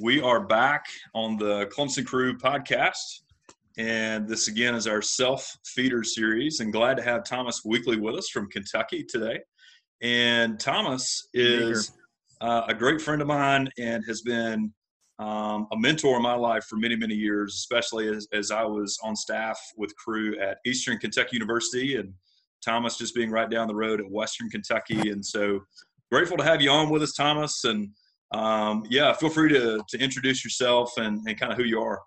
we are back on the Clemson Cru podcast. And this again is our self feeder series. And glad to have Thomas Weekly with us from Kentucky today. And Thomas is uh, a great friend of mine and has been um, a mentor in my life for many, many years, especially as, as I was on staff with Cru at Eastern Kentucky University and Thomas just being right down the road at Western Kentucky. And so grateful to have you on with us, Thomas. And um, yeah, feel free to, to introduce yourself and, and kind of who you are.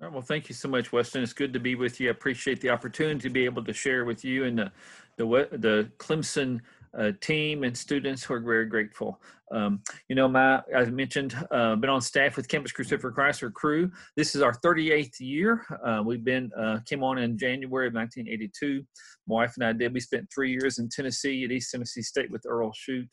Right, well, thank you so much, Weston. It's good to be with you. I appreciate the opportunity to be able to share with you and the the, the Clemson uh, team and students. We're very grateful. Um, you know, my as mentioned, uh, been on staff with Campus Crusade for Christ or Cru. This is our 38th year. Uh, we've been uh, came on in January of 1982. My wife and I did. We spent three years in Tennessee at East Tennessee State with Earl Shute.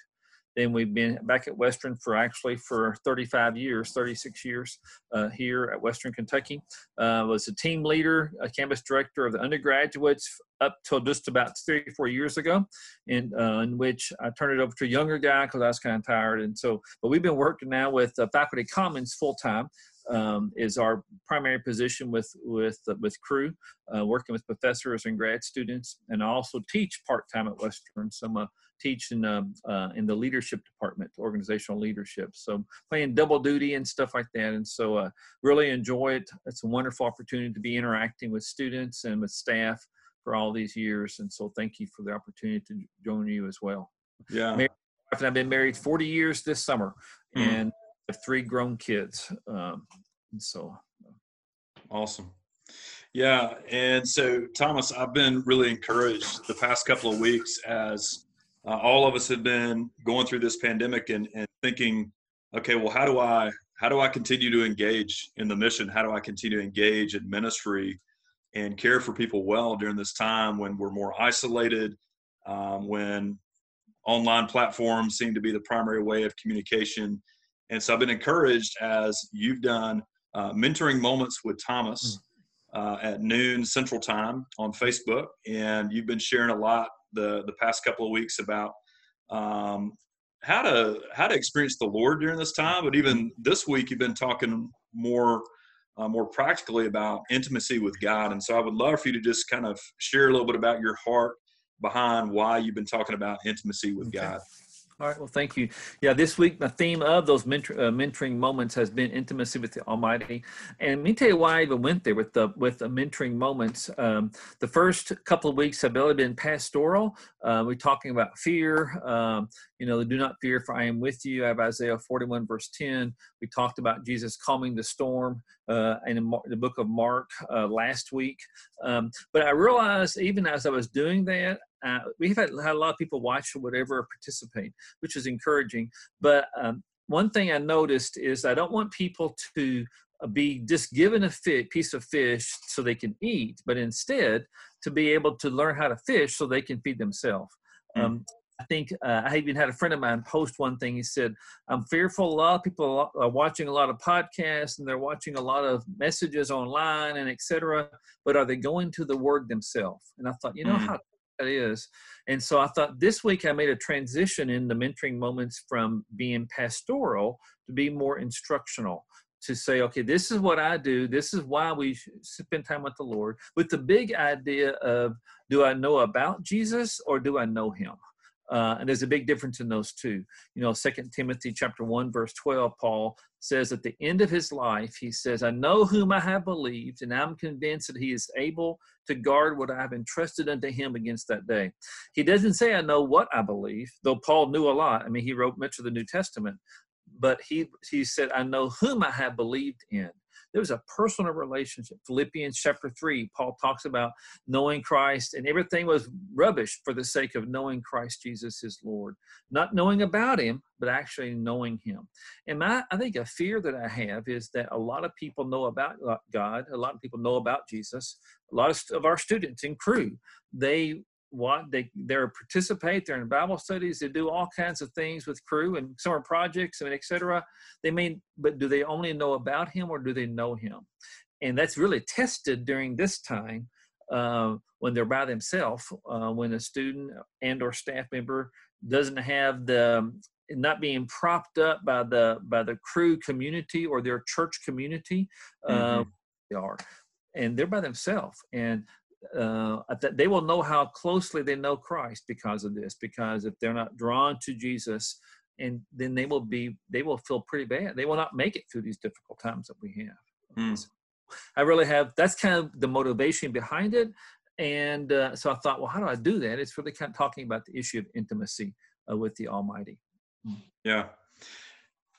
Then we've been back at Western for actually for 35 years, 36 years uh, here at Western Kentucky. Uh, was a team leader, a campus director of the undergraduates up till just about three or four years ago, in, uh, in which I turned it over to a younger guy because I was kind of tired. And so, but we've been working now with uh, Faculty Commons full time. Um, is our primary position with with uh, with Cru, uh, working with professors and grad students, and I also teach part time at Western. So I'm a teach in um, uh, in the leadership department, organizational leadership. So playing double duty and stuff like that, and so uh, really enjoy it. It's a wonderful opportunity to be interacting with students and with staff for all these years, and so thank you for the opportunity to join you as well. Yeah, Mary, I've been married 40 years this summer, mm. and have three grown kids. Um, so awesome. Yeah, and so Thomas, I've been really encouraged the past couple of weeks as uh, all of us have been going through this pandemic and, and thinking, okay, well, how do I how do I continue to engage in the mission? How do I continue to engage in ministry and care for people well during this time when we're more isolated, um, when online platforms seem to be the primary way of communication? And so I've been encouraged as you've done uh, mentoring moments with Thomas hmm. uh, at noon Central Time on Facebook, and you've been sharing a lot the the past couple of weeks about um, how to how to experience the Lord during this time. But even this week, you've been talking more uh, more practically about intimacy with God. And so, I would love for you to just kind of share a little bit about your heart behind why you've been talking about intimacy with okay. God. All right. Well, thank you. Yeah, this week the theme of those mentor, uh, mentoring moments has been intimacy with the Almighty, and let me tell you why I even went there with the with the mentoring moments. Um, the first couple of weeks have really been pastoral. Uh, we're talking about fear. Um, you know, do not fear, for I am with you. I have Isaiah 41 verse 10. We talked about Jesus calming the storm uh, in the book of Mark uh, last week. Um, but I realized even as I was doing that, uh, we've had, had, a lot of people watch or whatever or participate, which is encouraging. But um, one thing I noticed is I don't want people to be just given a fit, piece of fish so they can eat, but instead to be able to learn how to fish so they can feed themselves. Mm. Um, I think uh, I even had a friend of mine post one thing. He said, "I'm fearful. A lot of people are watching a lot of podcasts and they're watching a lot of messages online and etc. But are they going to the Word themselves?" And I thought, you know mm. how that is. And so I thought this week I made a transition in the mentoring moments from being pastoral to be more instructional to say, okay, this is what I do. This is why we spend time with the Lord with the big idea of do I know about Jesus or do I know him? Uh, and there's a big difference in those two. You know, Second Timothy chapter one verse twelve, Paul says at the end of his life, he says, "I know whom I have believed, and I'm convinced that he is able to guard what I have entrusted unto him against that day." He doesn't say, "I know what I believe," though Paul knew a lot. I mean, he wrote much of the New Testament, but he he said, "I know whom I have believed in." There was a personal relationship. Philippians chapter 3, Paul talks about knowing Christ, and everything was rubbish for the sake of knowing Christ Jesus is Lord. Not knowing about him, but actually knowing him. And my, I think a fear that I have is that a lot of people know about uh, God, a lot of people know about Jesus. A lot of, of our students in Cru, they what they they're participate they're in bible studies they do all kinds of things with Cru and summer projects and etc they mean but do they only know about him or do they know him and that's really tested during this time uh, when they're by themselves uh, when a student and or staff member doesn't have the not being propped up by the by the Cru community or their church community. Uh, mm-hmm. they are, and they're by themselves, and uh, they will know how closely they know Christ because of this. Because if they're not drawn to Jesus, and then they will be, they will feel pretty bad. They will not make it through these difficult times that we have. Mm. I really have. That's kind of the motivation behind it. And uh, so I thought, well, how do I do that? It's really kind of talking about the issue of intimacy uh, with the Almighty. Yeah,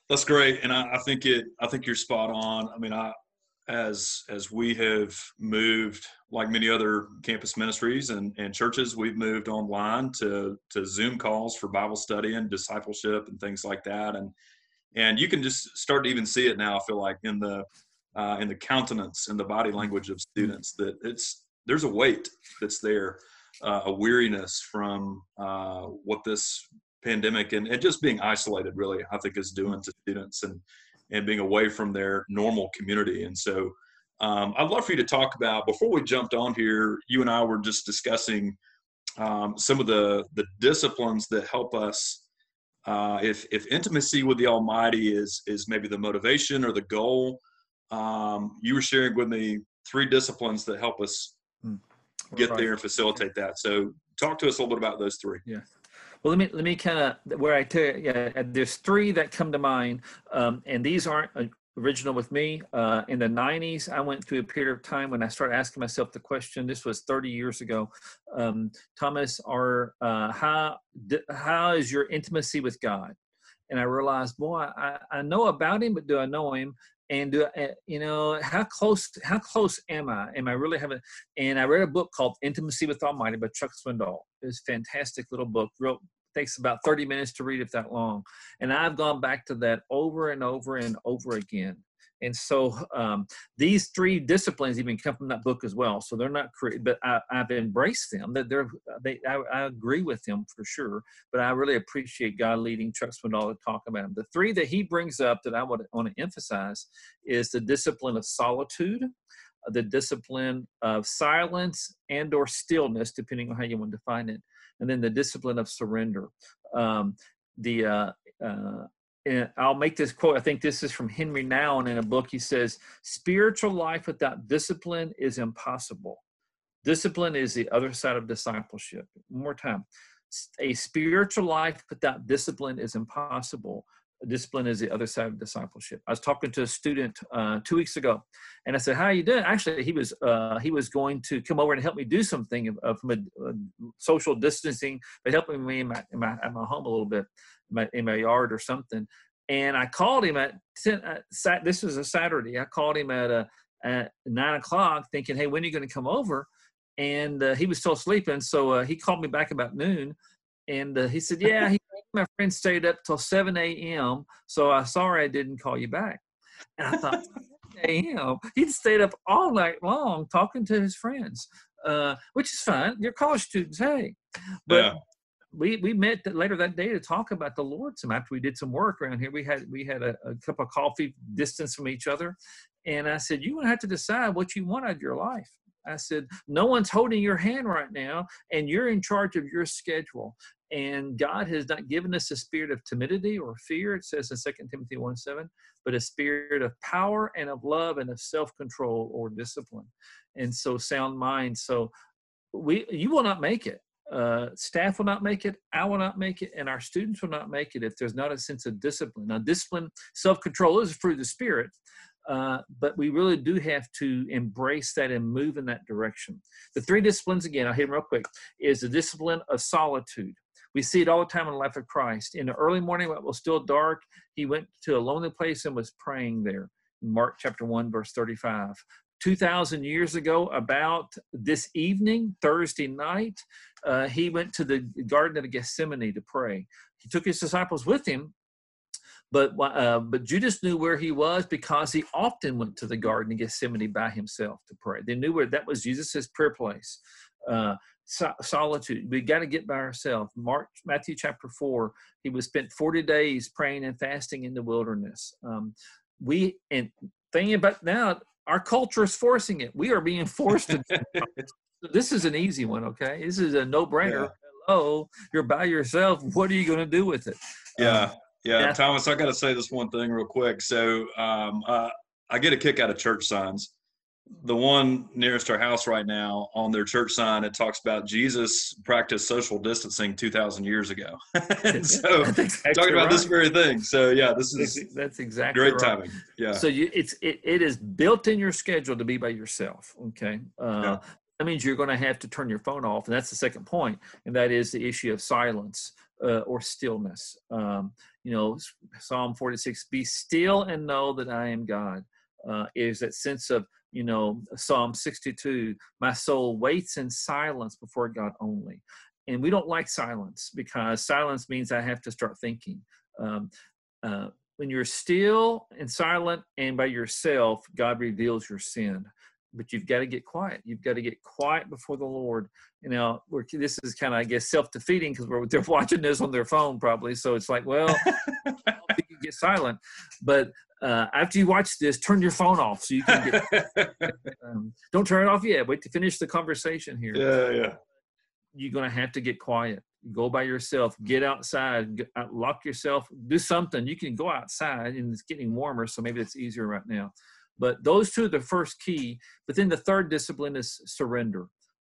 that's great, and I, I, think it. I think you're spot on. I mean, I as as we have moved, like many other campus ministries and, and churches, we've moved online to to Zoom calls for Bible study and discipleship and things like that, and and you can just start to even see it now. I feel like in the uh, in the countenance and the body language of students that it's there's a weight that's there, uh, a weariness from uh, what this pandemic and, and just being isolated really i think is doing to students and and being away from their normal community. And so um, i'd love for you to talk about before we jumped on here you and i were just discussing um, some of the the disciplines that help us uh, if if intimacy with the almighty is is maybe the motivation or the goal. Um, you were sharing with me three disciplines that help us mm. get right. there and facilitate that. So talk to us a little bit about those three. Yeah well, let me let me kind of where I tell yeah. There's three that come to mind, um, and these aren't uh, original with me. Uh, in the 90s, I went through a period of time when I started asking myself the question. This was 30 years ago. Um, Thomas, are uh, how how is your intimacy with God? And I realized, boy, I, I know about Him, but do I know Him? and do I, you know how close how close am i am i really having and i read a book called intimacy with almighty by chuck swindoll it's a fantastic little book real takes about 30 minutes to read if that long. And i've gone back to that over and over and over again. And so um, these three disciplines even come from that book as well. So they're not cre- but I, have embraced them. That they're they I, I, agree with them for sure. But i really appreciate god leading chuck swindoll to talk about them. The three that he brings up that i would want to emphasize is the discipline of solitude the discipline of silence and or stillness depending on how you want to define it and then the discipline of surrender. Um, the uh, uh, I'll make this quote. I think this is from Henry Nouwen in a book. He says, "Spiritual life without discipline is impossible. Discipline is the other side of discipleship." One more time, a spiritual life without discipline is impossible discipline is the other side of discipleship. I was talking to a student uh, two weeks ago, and I said, "How are you doing?" Actually, he was uh, he was going to come over and help me do something a, social distancing, but helping me in my, in my, at my home a little bit, in my, in my yard or something. And I called him at 10, uh, this was a Saturday. I called him at, uh, at nine o'clock, thinking, "Hey, when are you going to come over?" And uh, he was still sleeping, so he called me back about noon, and he said, "Yeah." He my friend stayed up till 7 a.m. So I'm sorry I didn't call you back. And I thought, a.m. He'd stayed up all night long talking to his friends, uh, which is fine. You're college students, hey. But yeah. we we met later that day to talk about the Lord. Some after we did some work around here, we had we had a, a cup of coffee distance from each other, and I said, "You're gonna have to decide what you want out of your life." I said, No one's holding your hand right now, and you're in charge of your schedule. And God has not given us a spirit of timidity or fear, it says in 2 Timothy 1 7, but a spirit of power and of love and of self control or discipline. And so, sound mind. So, we you will not make it. Uh, staff will not make it. I will not make it, and our students will not make it if there's not a sense of discipline. Now, discipline, self control is a fruit of the spirit, uh, but we really do have to embrace that and move in that direction. The three disciplines, again, I'll hit them real quick, is the discipline of solitude. We see it all the time in the life of Christ. In the early morning, when it was still dark, he went to a lonely place and was praying there. Mark chapter 1, verse 35. 2,000 years ago, about this evening, Thursday night, uh, he went to the Garden of Gethsemane to pray. He took his disciples with him, but uh, but Judas knew where he was because he often went to the Garden of Gethsemane by himself to pray. They knew where that was Jesus' prayer place. Uh, so, solitude. We got to get by ourselves. Mark, Matthew chapter four. He was spent forty days praying and fasting in the wilderness. Um, we and thinking about now, our culture is forcing it. We are being forced to. this is an easy one. Okay, this is a no-brainer. Yeah. hello, you're by yourself. What are you going to do with it? Yeah. Um, yeah. yeah. Thomas, I got to say this one thing real quick. So um, uh, I get a kick out of church signs the one nearest our house right now on their church sign it talks about jesus practiced social distancing 2000 years ago so exactly talking about right. this very thing so yeah this is that's exactly great right. timing yeah so you it's it, it is built in your schedule to be by yourself okay uh, yeah. that means you're going to have to turn your phone off and that's the second point and that is the issue of silence uh, or stillness um, you know psalm 46 be still and know that i am god uh, is that sense of you know, Psalm 62, my soul waits in silence before God only. And we don't like silence because silence means I have to start thinking. Um, uh, when you're still and silent and by yourself, God reveals your sin. But you've got to get quiet. You've got to get quiet before the Lord. You know, this is kind of, I guess, self-defeating because they're watching this on their phone probably. So it's like, well, get silent. But uh, after you watch this, turn your phone off so you can get. um, don't turn it off yet. Wait to finish the conversation here. Yeah, yeah. You're gonna have to get quiet. Go by yourself. Get outside. Uh, lock yourself. Do something. You can go outside, and it's getting warmer, so maybe it's easier right now. But those two are the first key. But then the third discipline is surrender.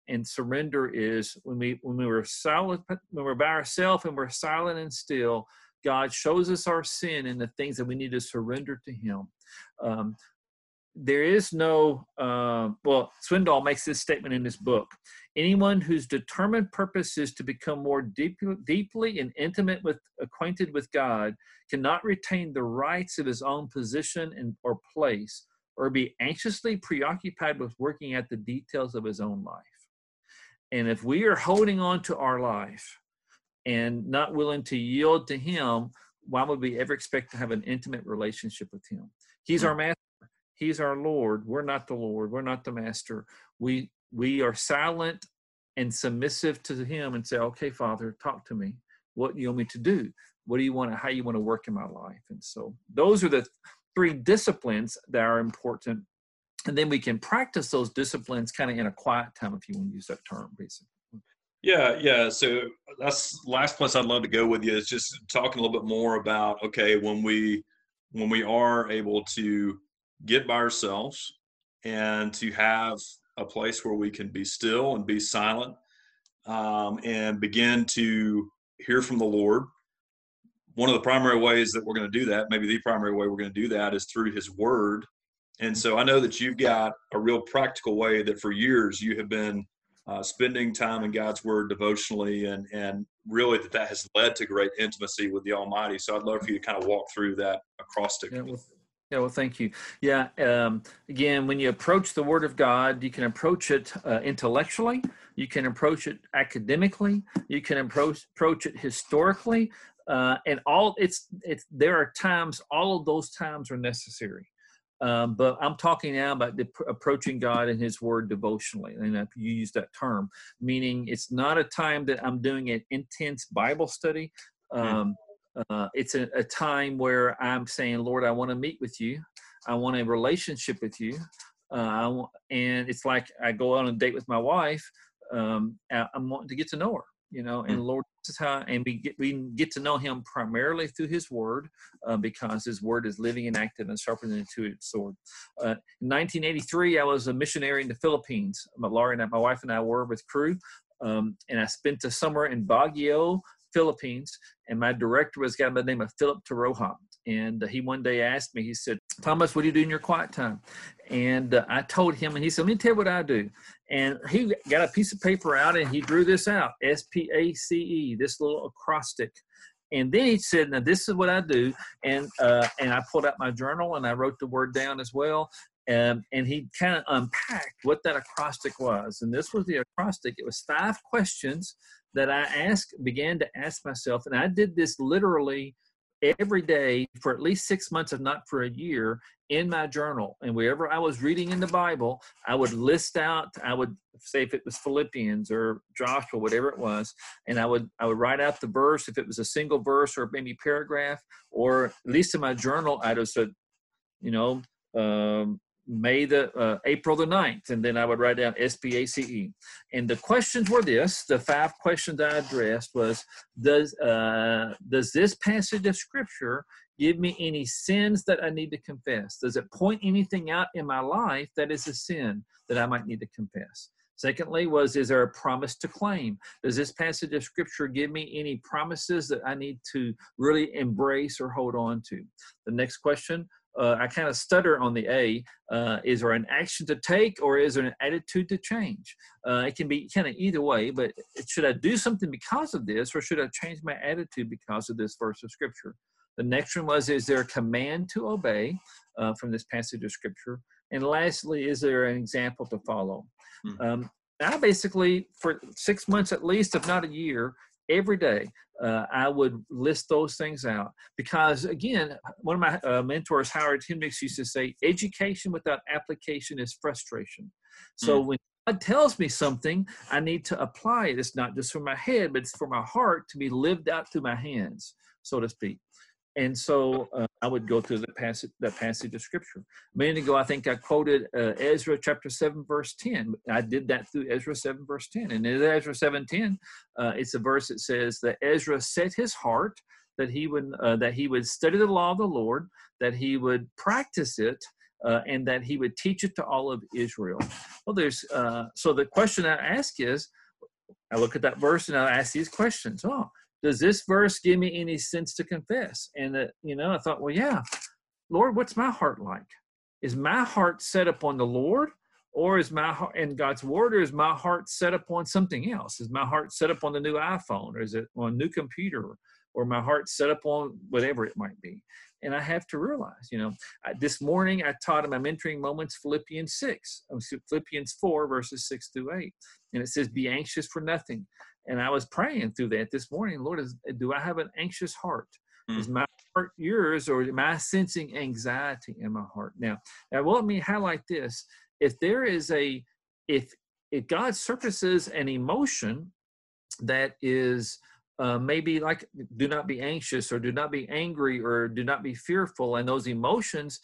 And surrender is when we when we were silent, when we're by ourselves and we're silent and still God shows us our sin and the things that we need to surrender to Him. Um, there is no, uh, well, Swindoll makes this statement in his book. Anyone whose determined purpose is to become more deep, deeply and intimate with, acquainted with God, cannot retain the rights of his own position and or place, or be anxiously preoccupied with working at the details of his own life. And if we are holding on to our life, and not willing to yield to him, why would we ever expect to have an intimate relationship with him? He's hmm. our master. He's our Lord. We're not the Lord. We're not the master. We we are silent and submissive to him and say, okay, Father, talk to me. What do you want me to do? What do you want to, how you want to work in my life? And so those are the three disciplines that are important. And then we can practice those disciplines kind of in a quiet time, if you want to use that term, basically. Yeah, yeah. So that's last place I'd love to go with you is just talking a little bit more about okay when we when we are able to get by ourselves and to have a place where we can be still and be silent um, and begin to hear from the Lord. One of the primary ways that we're going to do that, maybe the primary way we're going to do that, is through His Word. And so I know that you've got a real practical way that for years you have been uh, spending time in God's Word devotionally, and and really that that has led to great intimacy with the Almighty. So I'd love for you to kind of walk through that acrostic. Yeah, well, yeah, well, thank you. Yeah, um, again, when you approach the Word of God, you can approach it uh, intellectually, you can approach it academically, you can approach approach it historically, uh, and all it's it's there are times all of those times are necessary. Um, but I'm talking now about the, approaching God and His Word devotionally, and you use that term, meaning it's not a time that I'm doing an intense Bible study. Hmm. Um, uh, it's a, a, time where I'm saying, Lord, I want to meet with you. I want a relationship with you. Uh, and it's like I go on a date with my wife. Um, I'm wanting to get to know her you know and mm. lord this is how and we get we get to know him primarily through his word uh, because his word is living and active and sharper than a two-edged sword uh, in 1983 i was a missionary in the philippines my and my wife and i were with Cru um, and i spent the summer in baguio philippines and my director was a guy by the name of philip Taroha. And uh, he one day asked me, he said, Thomas, what do you do in your quiet time? And uh, I told him, and he said, let me tell you what I do. And he got a piece of paper out and he drew this out S P A C E, this little acrostic. And then he said, "Now this is what I do," and uh, and I pulled out my journal and I wrote the word down as well. And and he kind of unpacked what that acrostic was. And this was the acrostic. It was five questions that I asked, began to ask myself, and I did this literally every day for at least six months, if not for a year, in my journal. And wherever I was reading in the Bible, I would list out, I would say if it was Philippians or Joshua, whatever it was, and I would I would write out the verse if it was a single verse or maybe paragraph, or at least in my journal, I'd have said, you know, um, May the uh, April the 9th, and then I would write down SPACE. And the questions were this: the five questions I addressed was, does uh, does this passage of Scripture give me any sins that I need to confess? Does it point anything out in my life that is a sin that I might need to confess? Secondly, was is there a promise to claim? Does this passage of scripture give me any promises that I need to really embrace or hold on to? The next question, uh, I kind of stutter on the A. Uh, is there an action to take or is there an attitude to change? Uh, it can be kind of either way, but should I do something because of this or should I change my attitude because of this verse of scripture? The next one was, is there a command to obey uh, from this passage of scripture? And lastly, is there an example to follow? Mm-hmm. Um, I basically, for six months at least, if not a year, every day, uh, I would list those things out because, again, one of my uh, mentors, Howard Hendricks, used to say, "Education without application is frustration." So mm. when God tells me something, I need to apply it. It's not just for my head, but it's for my heart to be lived out through my hands, so to speak. And so uh, I would go through the passage, that passage of scripture. A minute ago, I think I quoted uh, Ezra chapter 7, verse 10. I did that through Ezra 7, verse 10. And in Ezra 7, 10, uh, it's a verse that says that Ezra set his heart that he would uh, that he would study the law of the Lord, that he would practice it, uh, and that he would teach it to all of Israel. Well, there's uh, so the question I ask is, I look at that verse and I ask these questions. Oh, does this verse give me any sense to confess? And, uh, you know, I thought, well, yeah, Lord, what's my heart like? Is my heart set upon the Lord? Or is my heart in God's word, or is my heart set upon something else? Is my heart set up on the new iPhone, or is it on a new computer, or my heart set up on whatever it might be? And I have to realize, you know, I, this morning I taught in my mentoring moments Philippians 6, Philippians 4, verses 6 through 8. And it says, Be anxious for nothing, and I was praying through that this morning. Lord, is, do I have an anxious heart? Mm. Is my heart yours, or am I sensing anxiety in my heart? Now, now, let me highlight this: if there is a, if if God surfaces an emotion that is uh, maybe like do not be anxious or do not be angry or do not be fearful and those emotions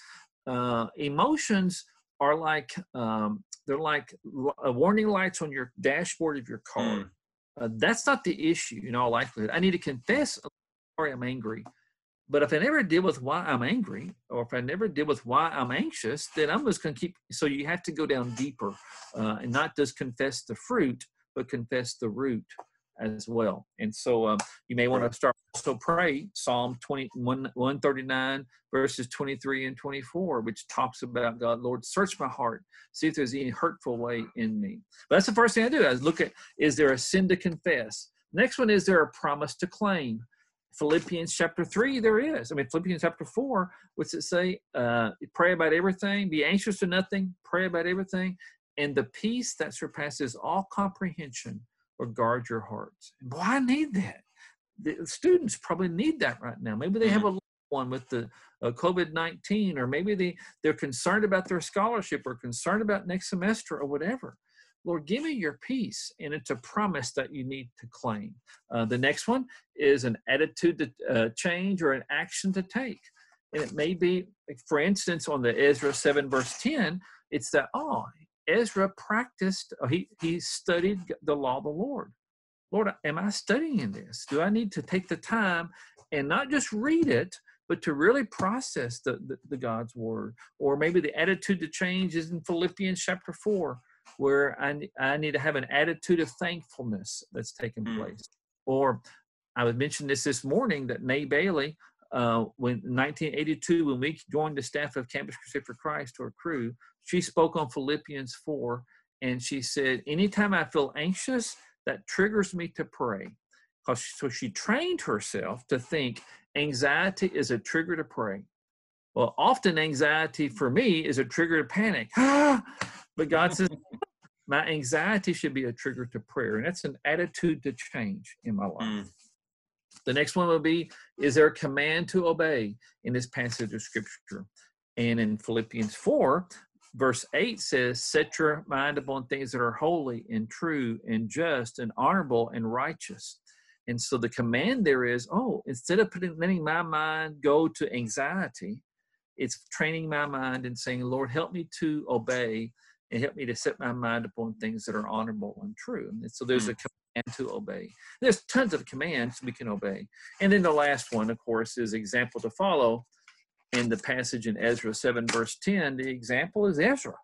uh, emotions are like um, they're like warning lights on your dashboard of your car mm. Uh, that's not the issue in all likelihood. I need to confess, sorry, I'm angry. But if I never deal with why I'm angry, or if I never deal with why I'm anxious, then I'm just going to keep. So you have to go down deeper uh, and not just confess the fruit, but confess the root as well. And so um, you may want to start also pray Psalm 21, 139, verses 23 and 24, which talks about God, Lord, search my heart, see if there's any hurtful way in me. But that's the first thing I do. I look at, is there a sin to confess? Next one, is there a promise to claim? Philippians chapter 3, there is. I mean, Philippians chapter 4, what's it say? Uh, pray about everything, be anxious for nothing, pray about everything, and the peace that surpasses all comprehension or guard your hearts. Boy, I need that. The students probably need that right now. Maybe they have mm-hmm. a one with the uh, COVID 19, or maybe they, they're concerned about their scholarship or concerned about next semester or whatever. Lord, give me your peace. And it's a promise that you need to claim. Uh, the next one is an attitude to uh, change or an action to take. And it may be, for instance, on the Ezra 7, verse 10, it's that, oh, Ezra practiced, uh, he, he studied the law of the Lord. Lord, am I studying this? Do I need to take the time and not just read it, but to really process the, the, the God's word? Or maybe the attitude to change is in Philippians chapter 4, where I, I need to have an attitude of thankfulness that's taken mm. place. Or I would mention this this morning that Nay Bailey, uh, when 1982, when we joined the staff of Campus Crusade for Christ or Cru, she spoke on Philippians 4, and she said, Anytime I feel anxious, that triggers me to pray. Because So she trained herself to think anxiety is a trigger to pray. Well, often anxiety for me is a trigger to panic. but God says, my anxiety should be a trigger to prayer. And that's an attitude to change in my life. Mm. The next one will be Is there a command to obey in this passage of scripture? And in Philippians 4, verse 8 says, Set your mind upon things that are holy and true and just and honorable and righteous. And so the command there is, oh, instead of putting, letting my mind go to anxiety, it's training my mind and saying, Lord, help me to obey and help me to set my mind upon things that are honorable and true. And so there's hmm. a command to obey. There's tons of commands we can obey. And then the last one, of course, is example to follow. In the passage in Ezra 7, verse 10, the example is Ezra.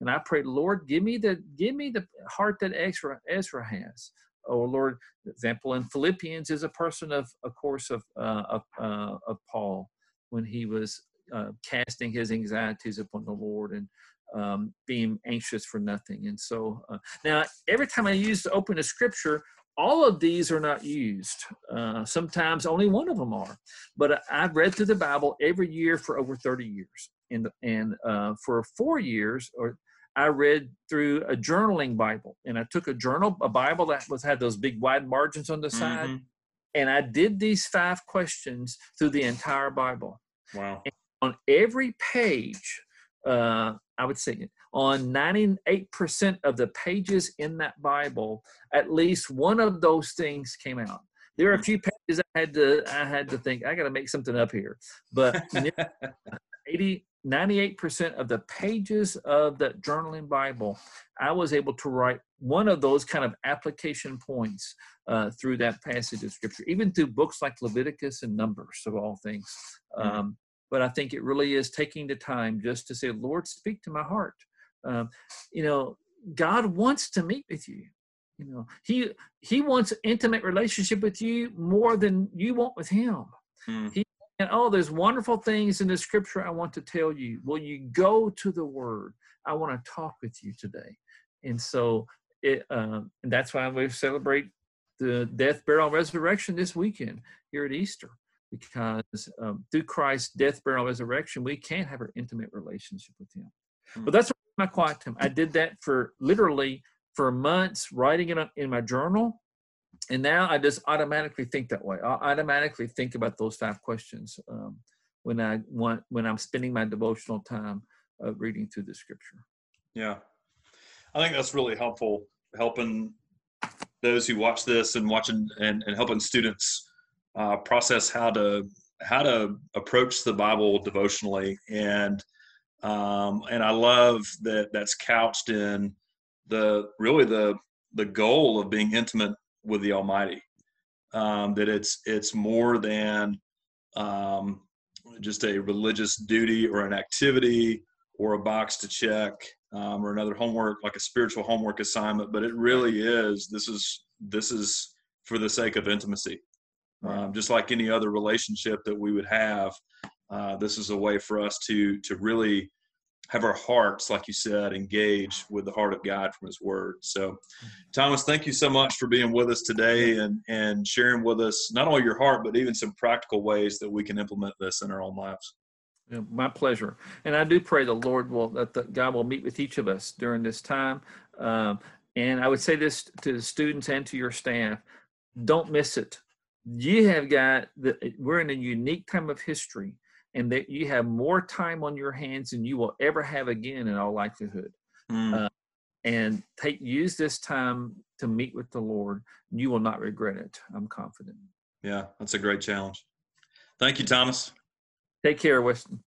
And I pray, Lord, give me the give me the heart that Ezra Ezra has. Oh Lord, example in Philippians is a person of, of course, of uh, of, uh, of Paul when he was uh, casting his anxieties upon the Lord and um, being anxious for nothing. And so uh, now, every time I use to open a scripture, all of these are not used. Uh, sometimes only one of them are. But I've read through the Bible every year for over 30 years. And, and uh, for four years, or I read through a journaling Bible, and I took a journal, a Bible that was had those big wide margins on the side, mm-hmm. and I did these five questions through the entire Bible. Wow! And on every page, uh, I would say on 98% of the pages in that Bible, at least one of those things came out. There are a few pages I had to I had to think I got to make something up here, but 80 98% of the pages of the journaling Bible, I was able to write one of those kind of application points uh, through that passage of scripture, even through books like Leviticus and Numbers, of all things. Um, but I think it really is taking the time just to say, Lord, speak to my heart. Um, you know, God wants to meet with you. You know, He He wants intimate relationship with you more than you want with Him. Mm. He and oh, there's wonderful things in the Scripture I want to tell you. Will you go to the Word? I want to talk with you today. And so, it, um, and that's why we celebrate the death, burial, and resurrection this weekend here at Easter because um, through Christ's death, burial, resurrection, we can have an intimate relationship with Him. Mm-hmm. But that's my quiet time. I did that for literally for months, writing it in my journal, and now I just automatically think that way. I automatically think about those five questions um, when I want when I'm spending my devotional time uh, reading through the Scripture. Yeah, I think that's really helpful, helping those who watch this and watching and, and helping students uh, process how to how to approach the Bible devotionally, and um, and I love that that's couched in the really the the goal of being intimate with the Almighty. Um, that it's it's more than um, just a religious duty or an activity or a box to check um, or another homework like a spiritual homework assignment, but it really is. This is this is for the sake of intimacy um, just like any other relationship that we would have. Uh, this is a way for us to to really have our hearts, like you said, engage with the heart of God from His Word. So, Thomas, thank you so much for being with us today and and sharing with us not only your heart, but even some practical ways that we can implement this in our own lives. Yeah, my pleasure, and I do pray the Lord will that the, God will meet with each of us during this time. Um, and I would say this to the students and to your staff: don't miss it you have got the we're in a unique time of history and that you have more time on your hands than you will ever have again in all likelihood. Mm. uh, and take use this time to meet with the lord. You will not regret it i'm confident. Yeah that's a great challenge. Thank you thomas. Take care weston